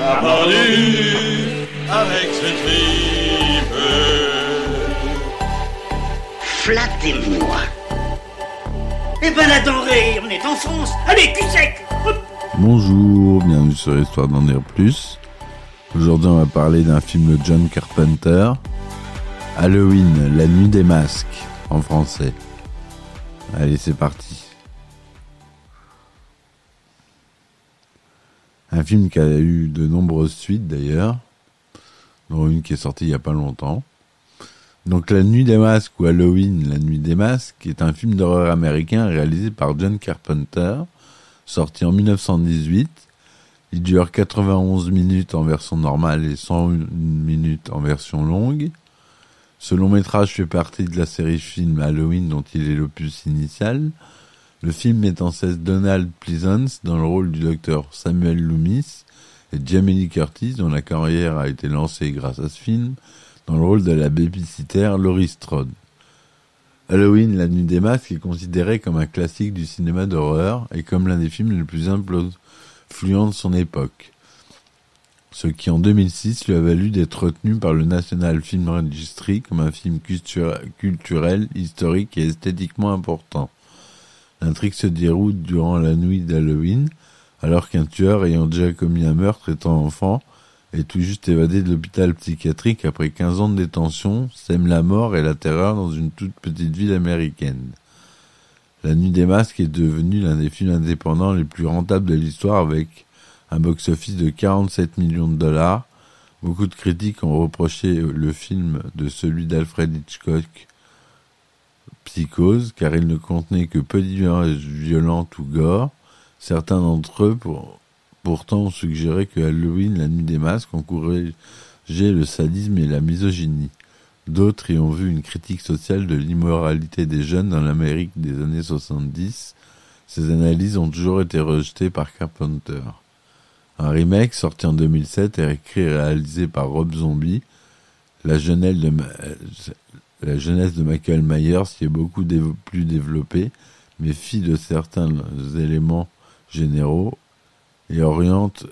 On a rendu avec ce tripe. Flattez-moi. Eh ben la denrée, on est en France. Allez, cul sec. Bonjour, bienvenue sur Histoire d'en dire plus. Aujourd'hui, on va parler d'un film de John Carpenter, Halloween, la nuit des masques, en français. Allez, c'est parti. Un film qui a eu de nombreuses suites d'ailleurs, dont une qui est sortie il n'y a pas longtemps. Donc La Nuit des Masques ou Halloween, La Nuit des Masques est un film d'horreur américain réalisé par John Carpenter, sorti en 1918. Il dure 91 minutes en version normale et 101 minutes en version longue. Ce long métrage fait partie de la série film Halloween dont il est l'opus initial. Le film met en scène Donald Pleasance dans le rôle du docteur Samuel Loomis et Jamie Curtis dont la carrière a été lancée grâce à ce film dans le rôle de la babysitter Laurie Strode. Halloween, la nuit des masques est considéré comme un classique du cinéma d'horreur et comme l'un des films les plus influents de son époque. Ce qui en 2006 lui a valu d'être retenu par le National Film Registry comme un film culturel, historique et esthétiquement important. L'intrigue se déroule durant la nuit d'Halloween, alors qu'un tueur ayant déjà commis un meurtre étant enfant est tout juste évadé de l'hôpital psychiatrique après 15 ans de détention, sème la mort et la terreur dans une toute petite ville américaine. La Nuit des Masques est devenue l'un des films indépendants les plus rentables de l'histoire avec un box-office de 47 millions de dollars. Beaucoup de critiques ont reproché le film de celui d'Alfred Hitchcock, Psychose, car il ne contenait que peu d'images violentes ou gore. Certains d'entre eux, pour, pourtant, ont suggéré que Halloween, la nuit des masques, encourageait le sadisme et la misogynie. D'autres y ont vu une critique sociale de l'immoralité des jeunes dans l'Amérique des années 70. Ces analyses ont toujours été rejetées par Carpenter. Un remake sorti en 2007 est écrit et réalisé par Rob Zombie. La de, la jeunesse de Michael Myers y est beaucoup plus développée, mais fit de certains éléments généraux et oriente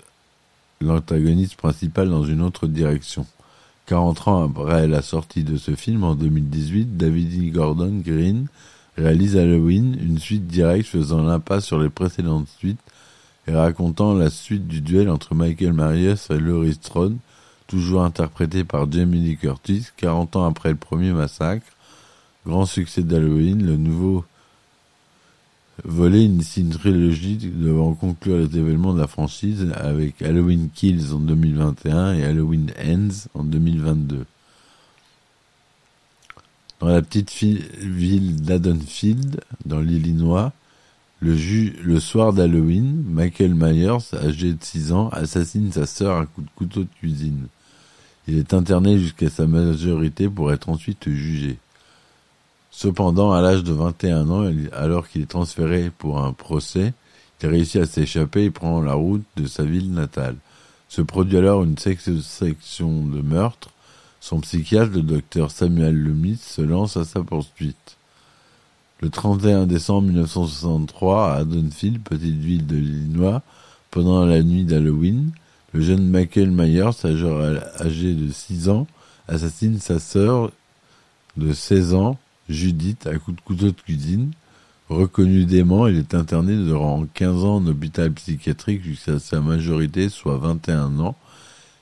l'antagoniste principal dans une autre direction. 40 ans après la sortie de ce film, en 2018, David E. Gordon Green réalise Halloween, une suite directe faisant l'impasse sur les précédentes suites et racontant la suite du duel entre Michael Myers et Laurie Strode, toujours interprété par Jamie Lee Curtis, 40 ans après le premier massacre. Grand succès d'Halloween, le nouveau volet initie une trilogie devant conclure les événements de la franchise avec Halloween Kills en 2021 et Halloween Ends en 2022. Dans la petite ville d'Adonfield, dans l'Illinois, le, le soir d'Halloween, Michael Myers, âgé de 6 ans, assassine sa sœur à coups de couteau de cuisine. Il est interné jusqu'à sa majorité pour être ensuite jugé. Cependant, à l'âge de 21 ans, alors qu'il est transféré pour un procès, il réussit à s'échapper et prend la route de sa ville natale. Se produit alors une section de meurtre. Son psychiatre, le docteur Samuel Loomis, se lance à sa poursuite. Le 31 décembre 1963, à Haddonfield, petite ville de l'Illinois, pendant la nuit d'Halloween, le jeune Michael Myers, âgé de 6 ans, assassine sa sœur de 16 ans, Judith, à coups de couteau de cuisine. Reconnu dément, il est interné durant 15 ans en hôpital psychiatrique jusqu'à sa majorité, soit 21 ans.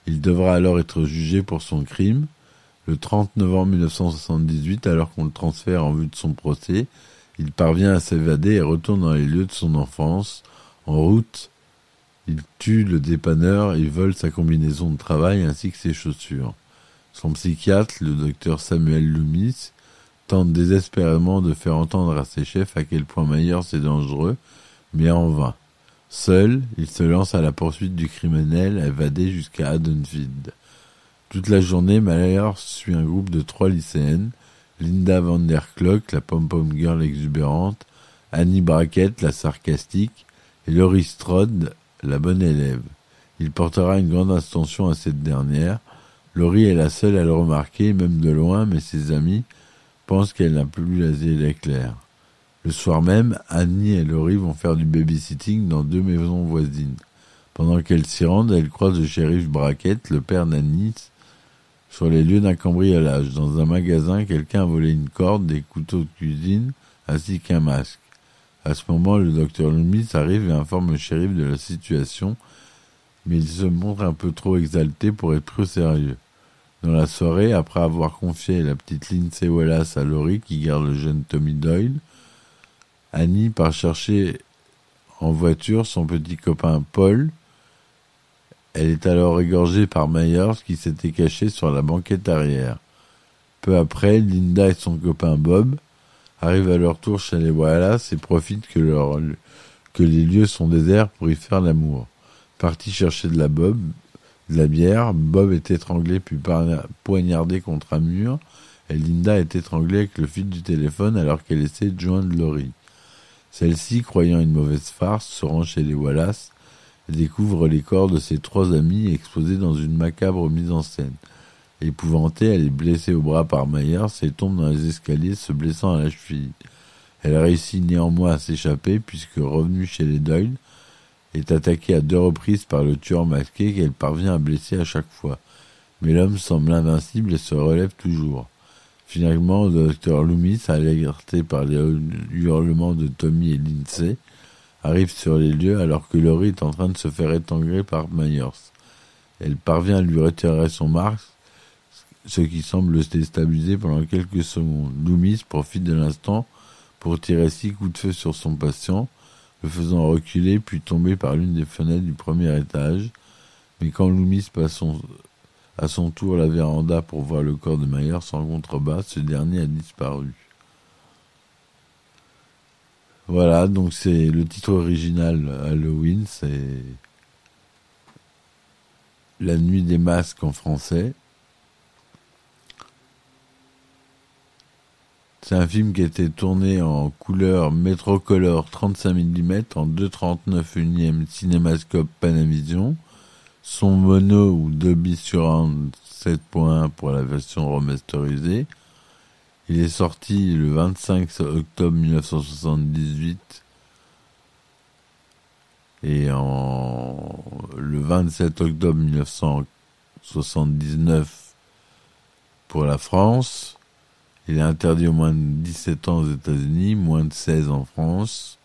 Il devra alors être jugé pour son crime. Le 30 novembre 1978, alors qu'on le transfère en vue de son procès, il parvient à s'évader et retourne dans les lieux de son enfance. En route, il tue le dépanneur et vole sa combinaison de travail ainsi que ses chaussures. Son psychiatre, le docteur Samuel Loomis, tente désespérément de faire entendre à ses chefs à quel point Myers est dangereux, mais en vain. Seul, il se lance à la poursuite du criminel évadé jusqu'à Haddonfield. Toute la journée, Myers suit un groupe de trois lycéennes, Linda van der Klock, la pom-pom girl exubérante, Annie Brackett, la sarcastique, et Laurie Strode, la bonne élève. Il portera une grande attention à cette dernière. Laurie est la seule à le remarquer, même de loin, mais ses amis pensent qu'elle n'a plus la yeux clairs. Le soir même, Annie et Laurie vont faire du babysitting dans deux maisons voisines. Pendant qu'elles s'y rendent, elles croisent le shérif Brackett, le père d'Annie, sur les lieux d'un cambriolage. Dans un magasin, quelqu'un a volé une corde, des couteaux de cuisine, ainsi qu'un masque. À ce moment, le docteur Loomis arrive et informe le shérif de la situation, mais il se montre un peu trop exalté pour être trop sérieux. Dans la soirée, après avoir confié la petite Lindsay Wallace à Laurie qui garde le jeune Tommy Doyle, Annie part chercher en voiture son petit copain Paul. Elle est alors égorgée par Myers qui s'était caché sur la banquette arrière. Peu après, Linda et son copain Bob arrivent à leur tour chez les Wallace et profitent que, les lieux sont déserts pour y faire l'amour. Parti chercher de la Bob, de la bière, Bob est étranglé puis poignardé contre un mur et Linda est étranglée avec le fil du téléphone alors qu'elle essaie de joindre Laurie. Celle-ci, croyant une mauvaise farce, se rend chez les Wallace et découvre les corps de ses trois amis exposés dans une macabre mise en scène. Épouvantée, elle est blessée au bras par Myers et tombe dans les escaliers, se blessant à la cheville. Elle réussit néanmoins à s'échapper puisque, revenue chez les Doyle, est attaquée à deux reprises par le tueur masqué qu'elle parvient à blesser à chaque fois. Mais l'homme semble invincible et se relève toujours. Finalement, le docteur Loomis, alerté par les hurlements de Tommy et Lindsay, arrive sur les lieux alors que Laurie est en train de se faire étangler par Myers. Elle parvient à lui retirer son masque, ce qui semble le déstabiliser pendant quelques secondes. Loomis profite de l'instant pour tirer six coups de feu sur son patient, le faisant reculer puis tomber par l'une des fenêtres du premier étage. Mais quand Loomis passe à son tour la véranda pour voir le corps de Myers sans contrebas, ce dernier a disparu. Voilà, donc c'est le titre original Halloween, c'est La nuit des masques en français. C'est un film qui a été tourné en couleur Metrocolor 35 mm en 2,39 unième cinémascope Panavision son mono ou Dolby Surround 7.1 pour la version remasterisée. Il est sorti le 25 octobre 1978 et le 27 octobre 1979 pour la France. Il est interdit au moins de 17 ans aux États-Unis, moins de 16 en France.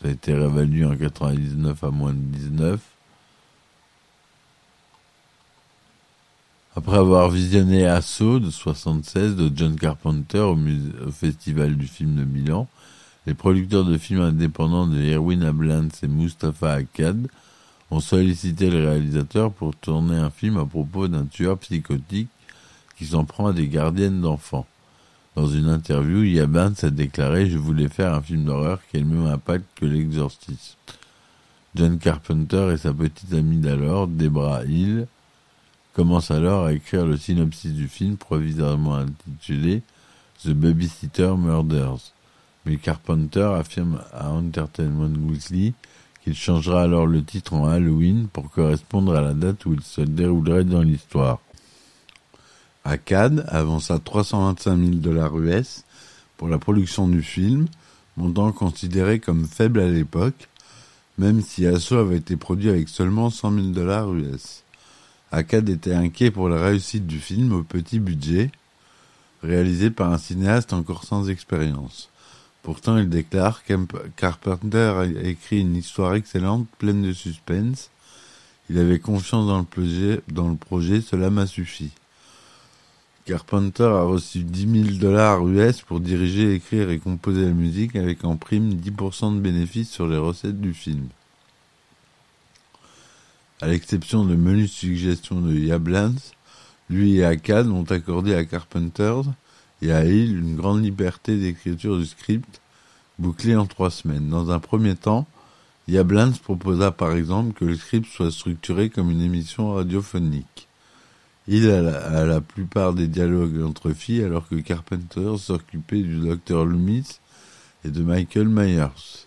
Ça a été réévalué en 99 à moins de 19. Après avoir visionné Assaut de 76 de John Carpenter au, Festival du film de Milan, les producteurs de films indépendants de Erwin Ablans et Mustafa Akkad ont sollicité le réalisateur pour tourner un film à propos d'un tueur psychotique qui s'en prend à des gardiennes d'enfants. Dans une interview, Yabans a déclaré Je voulais faire un film d'horreur qui ait le même impact que l'exorcisme. John Carpenter et sa petite amie d'alors, Debra Hill, commencent alors à écrire le synopsis du film provisoirement intitulé The Babysitter Murders. Mais Carpenter affirme à Entertainment Weekly qu'il changera alors le titre en Halloween pour correspondre à la date où il se déroulerait dans l'histoire. Akkad avança 325 000 dollars US pour la production du film, montant considéré comme faible à l'époque, même si Asso avait été produit avec seulement 100 000 dollars US. Akkad était inquiet pour la réussite du film au petit budget, réalisé par un cinéaste encore sans expérience. Pourtant, il déclare Carpenter a écrit une histoire excellente, pleine de suspense. Il avait confiance dans le projet, dans le projet cela m'a suffi. Carpenter a reçu 10 000 dollars US pour diriger, écrire et composer la musique avec en prime 10% de bénéfices sur les recettes du film. À l'exception de menus suggestions de Yablans, lui et Akkad ont accordé à Carpenter et à Hill une grande liberté d'écriture du script, bouclé en trois semaines. Dans un premier temps, Yablans proposa par exemple que le script soit structuré comme une émission radiophonique. Il a la, plupart des dialogues entre filles alors que Carpenter s'occupait du docteur Loomis et de Michael Myers.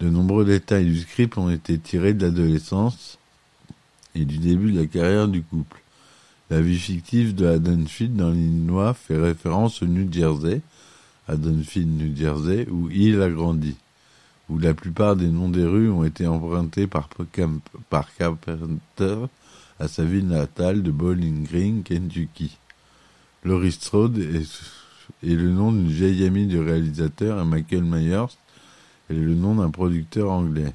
De nombreux détails du script ont été tirés de l'adolescence et du début de la carrière du couple. La vie fictive de Haddonfield dans l'Illinois fait référence au New Jersey, Haddonfield, New Jersey, où il a grandi, où la plupart des noms des rues ont été empruntés par Carpenter à sa ville natale de Bowling Green, Kentucky. Laurie Strode est, le nom d'une vieille amie du réalisateur et Michael Myers est le nom d'un producteur anglais.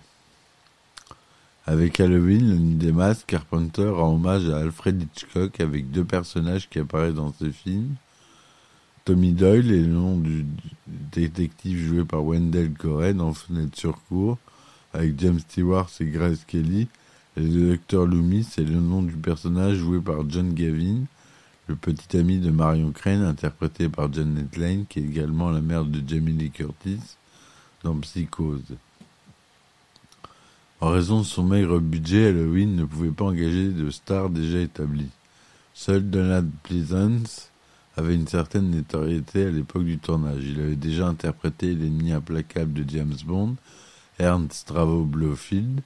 Avec Halloween, le nuit des masques, Carpenter rend hommage à Alfred Hitchcock avec deux personnages qui apparaissent dans ses films. Tommy Doyle est le nom du détective joué par Wendell Corey dans Fenêtre sur cour, avec James Stewart et Grace Kelly. Le docteur Loomis est le nom du personnage joué par John Gavin, le petit ami de Marion Crane, interprété par Janet Lane, qui est également la mère de Jamie Lee Curtis dans Psychose. En raison de son maigre budget, Halloween ne pouvait pas engager de stars déjà établies. Seul Donald Pleasance avait une certaine notoriété à l'époque du tournage. Il avait déjà interprété l'ennemi implacable de James Bond, Ernst Stravo Blofeld.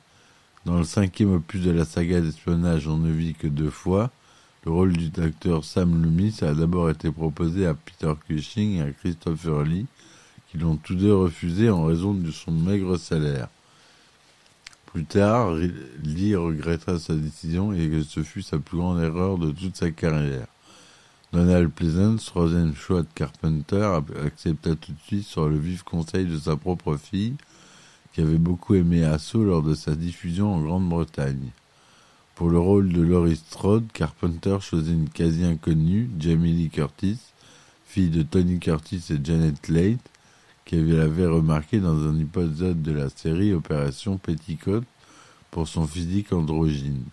Dans le cinquième opus de la saga d'espionnage On ne vit que deux fois, le rôle du docteur Sam Loomis a d'abord été proposé à Peter Cushing et à Christopher Lee, qui l'ont tous deux refusé en raison de son maigre salaire. Plus tard, Lee regretta sa décision et que ce fut sa plus grande erreur de toute sa carrière. Donald Pleasance, troisième choix de Carpenter, accepta tout de suite sur le vif conseil de sa propre fille, qui avait beaucoup aimé Assaut lors de sa diffusion en Grande-Bretagne. Pour le rôle de Laurie Strode, Carpenter choisit une quasi inconnue, Jamie Lee Curtis, fille de Tony Curtis et Janet Leigh, qui l'avait remarqué dans un épisode de la série Opération Petticoat pour son physique androgyne.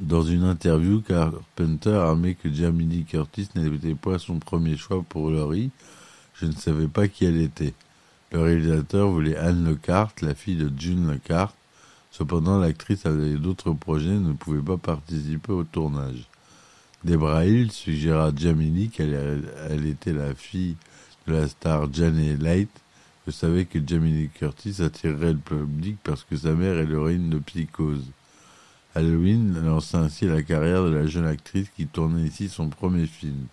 Dans une interview, Carpenter a admis que Jamie Lee Curtis n'était pas son premier choix pour Laurie. Je ne savais pas qui elle était. Le réalisateur voulait Anne Lockhart, la fille de June Lockhart. Cependant, l'actrice avait d'autres projets et ne pouvait pas participer au tournage. Debra Hill suggéra à Jamie qu'elle elle était la fille de la star Janet Light. Je savais que Jamie Lee Curtis attirerait le public parce que sa mère est l'héroïne de Psychose. Halloween lança ainsi la carrière de la jeune actrice qui tournait ici son premier film.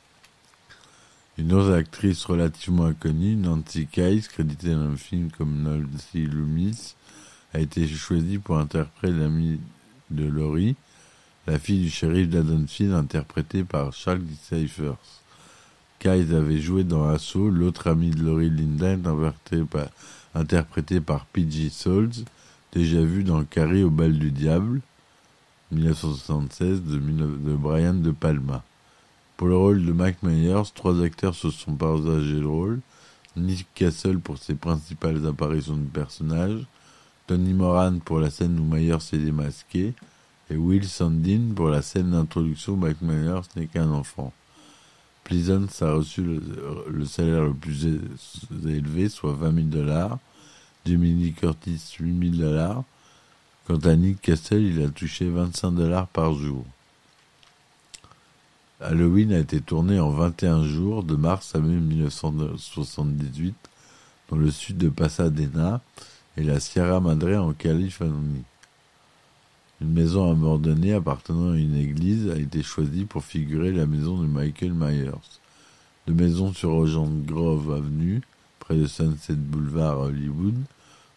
Une autre actrice relativement inconnue, Nancy Kyes, créditée dans un film comme Nancy Loomis, a été choisie pour interpréter l'amie de Laurie, la fille du shérif d'Adonfield, interprétée par Charles Cyphers. Kyes avait joué dans Assaut, l'autre amie de Laurie Linda, interprétée par P.G. Souls, déjà vu dans Carrie au bal du diable, 1976 de, de Brian De Palma. Pour le rôle de Mike Myers, trois acteurs se sont partagés le rôle. Nick Castle pour ses principales apparitions de personnages, Tony Moran pour la scène où Myers est démasqué, et Will Sandin pour la scène d'introduction où Mike Myers n'est qu'un enfant. Pleasance a reçu le, le, salaire le plus élevé, soit 20 000 dollars. Jimmy Lee Curtis, 8 000 dollars. Quant à Nick Castle, il a touché 25 dollars par jour. Halloween a été tourné en 21 jours, de mars à mai 1978, dans le sud de Pasadena et la Sierra Madre en Californie. Une maison abandonnée appartenant à une église a été choisie pour figurer la maison de Michael Myers. Deux maisons sur Ocean Grove Avenue, près de Sunset Boulevard à Hollywood,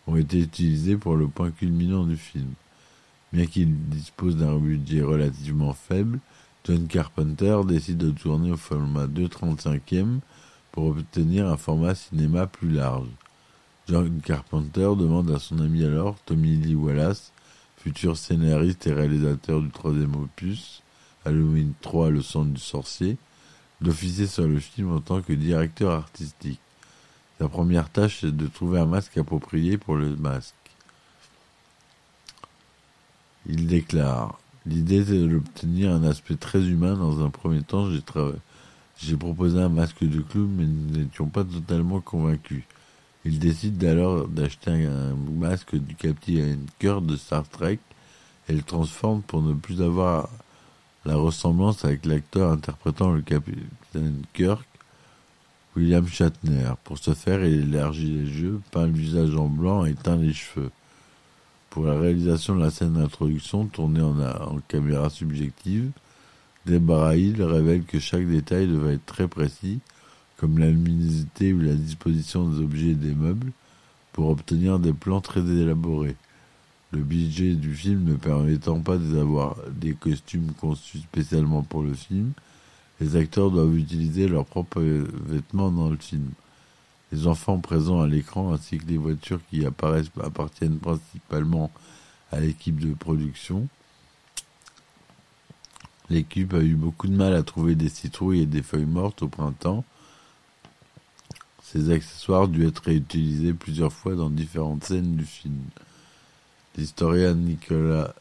ont été utilisés pour le point culminant du film. Bien qu'il dispose d'un budget relativement faible, John Carpenter décide de tourner au format 2.35e pour obtenir un format cinéma plus large. John Carpenter demande à son ami alors, Tommy Lee Wallace, futur scénariste et réalisateur du troisième opus, Halloween 3, le sang du sorcier, d'officier sur le film en tant que directeur artistique. Sa première tâche est de trouver un masque approprié pour le masque. Il déclare L'idée est d'obtenir un aspect très humain. Dans un premier temps, j'ai J'ai proposé un masque de clown, mais nous n'étions pas totalement convaincus. Il décide alors d'acheter un masque du capitaine Kirk de Star Trek et le transforme pour ne plus avoir la ressemblance avec l'acteur interprétant le capitaine Kirk, William Shatner. Pour ce faire, il élargit les yeux, peint le visage en blanc et teint les cheveux. Pour la réalisation de la scène d'introduction, tournée en, caméra subjective, Hill révèle que chaque détail devait être très précis, comme la luminosité ou la disposition des objets et des meubles, pour obtenir des plans très élaborés. Le budget du film ne permettant pas d'avoir des costumes conçus spécialement pour le film, les acteurs doivent utiliser leurs propres vêtements dans le film. Les enfants présents à l'écran ainsi que les voitures qui apparaissent appartiennent principalement à l'équipe de production. L'équipe a eu beaucoup de mal à trouver des citrouilles et des feuilles mortes au printemps. Ces accessoires dû être réutilisés plusieurs fois dans différentes scènes du film. L'historien Nicolas,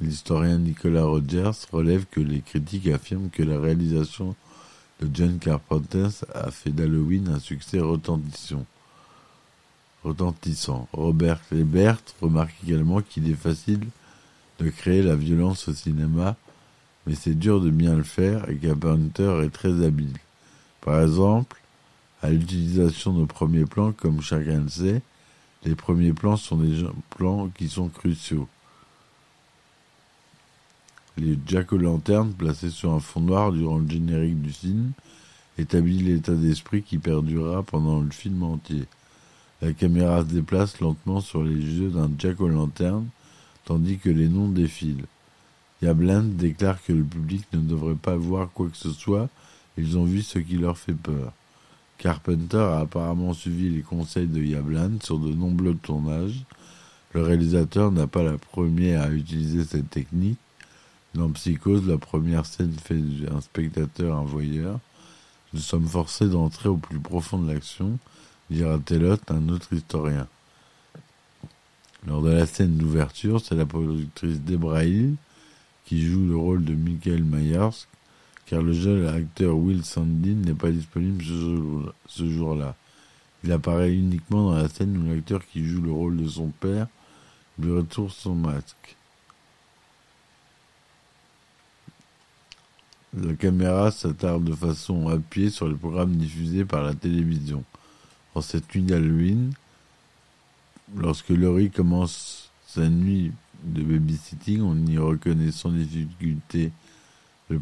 l'historien Nicolas Rogers relève que les critiques affirment que la réalisation de John Carpenter a fait d'Halloween un succès retentissant. retentissant. Robert Lebert remarque également qu'il est facile de créer la violence au cinéma, mais c'est dur de bien le faire et Carpenter est très habile. Par exemple, à l'utilisation de premiers plans, comme chacun le sait, les premiers plans sont des plans qui sont cruciaux. Les jack-o'-lanternes placés sur un fond noir durant le générique du film établit l'état d'esprit qui perdurera pendant le film entier. La caméra se déplace lentement sur les yeux d'un jack-o'-lanterne tandis que les noms défilent. Yabland déclare que le public ne devrait pas voir quoi que ce soit, ils ont vu ce qui leur fait peur. Carpenter a apparemment suivi les conseils de Yablan sur de nombreux tournages. Le réalisateur n'a pas la première à utiliser cette technique. Dans Psychose, la première scène fait un spectateur un voyeur. Nous sommes forcés d'entrer au plus profond de l'action, dira Tellot, un autre historien. Lors de la scène d'ouverture, c'est la productrice Debra Hill qui joue le rôle de Michael Myers car le jeune acteur Will Sandin n'est pas disponible ce jour-là. Il apparaît uniquement dans la scène où l'acteur qui joue le rôle de son père lui retourne son masque. La caméra s'attarde de façon appuyée sur les programmes diffusés par la télévision. En cette nuit d'Halloween, lorsque Laurie commence sa nuit de babysitting, on y reconnaît sans difficulté le,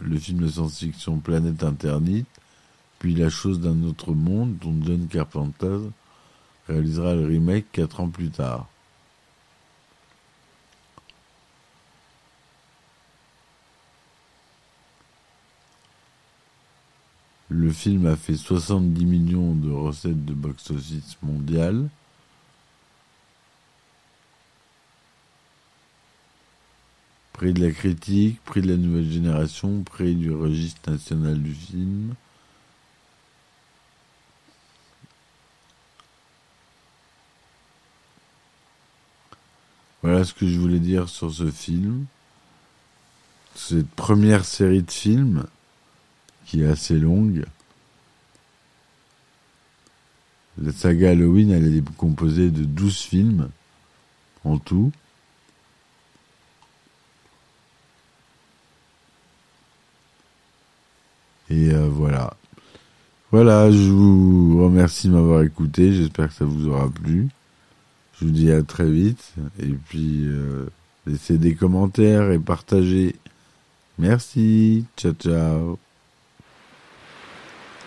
le film de science-fiction Planète Interdite, puis La chose d'un autre monde, dont John Carpenter réalisera le remake quatre ans plus tard. Le film a fait 70 millions de recettes de box-office mondial. Prix de la critique, prix de la nouvelle génération, prix du registre national du film. Voilà ce que je voulais dire sur ce film. Cette première série de films, qui est assez longue. La saga Halloween, elle est composée de 12 films en tout. Et euh, voilà. Voilà, je vous remercie de m'avoir écouté. J'espère que ça vous aura plu. Je vous dis à très vite. Et puis, euh, laissez des commentaires et partagez. Merci. Ciao, ciao.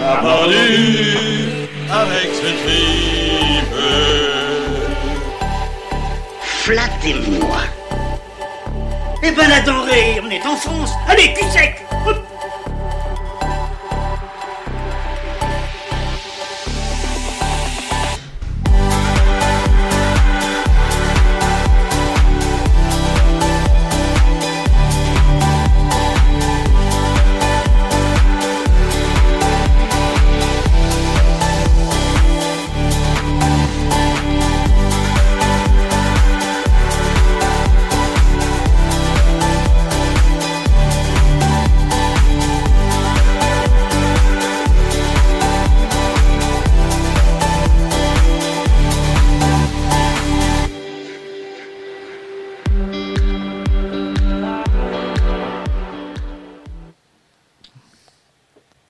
On a pendu avec ce tripe. Flattez-moi. Eh ben la denrée, on est en France. Allez, cul sec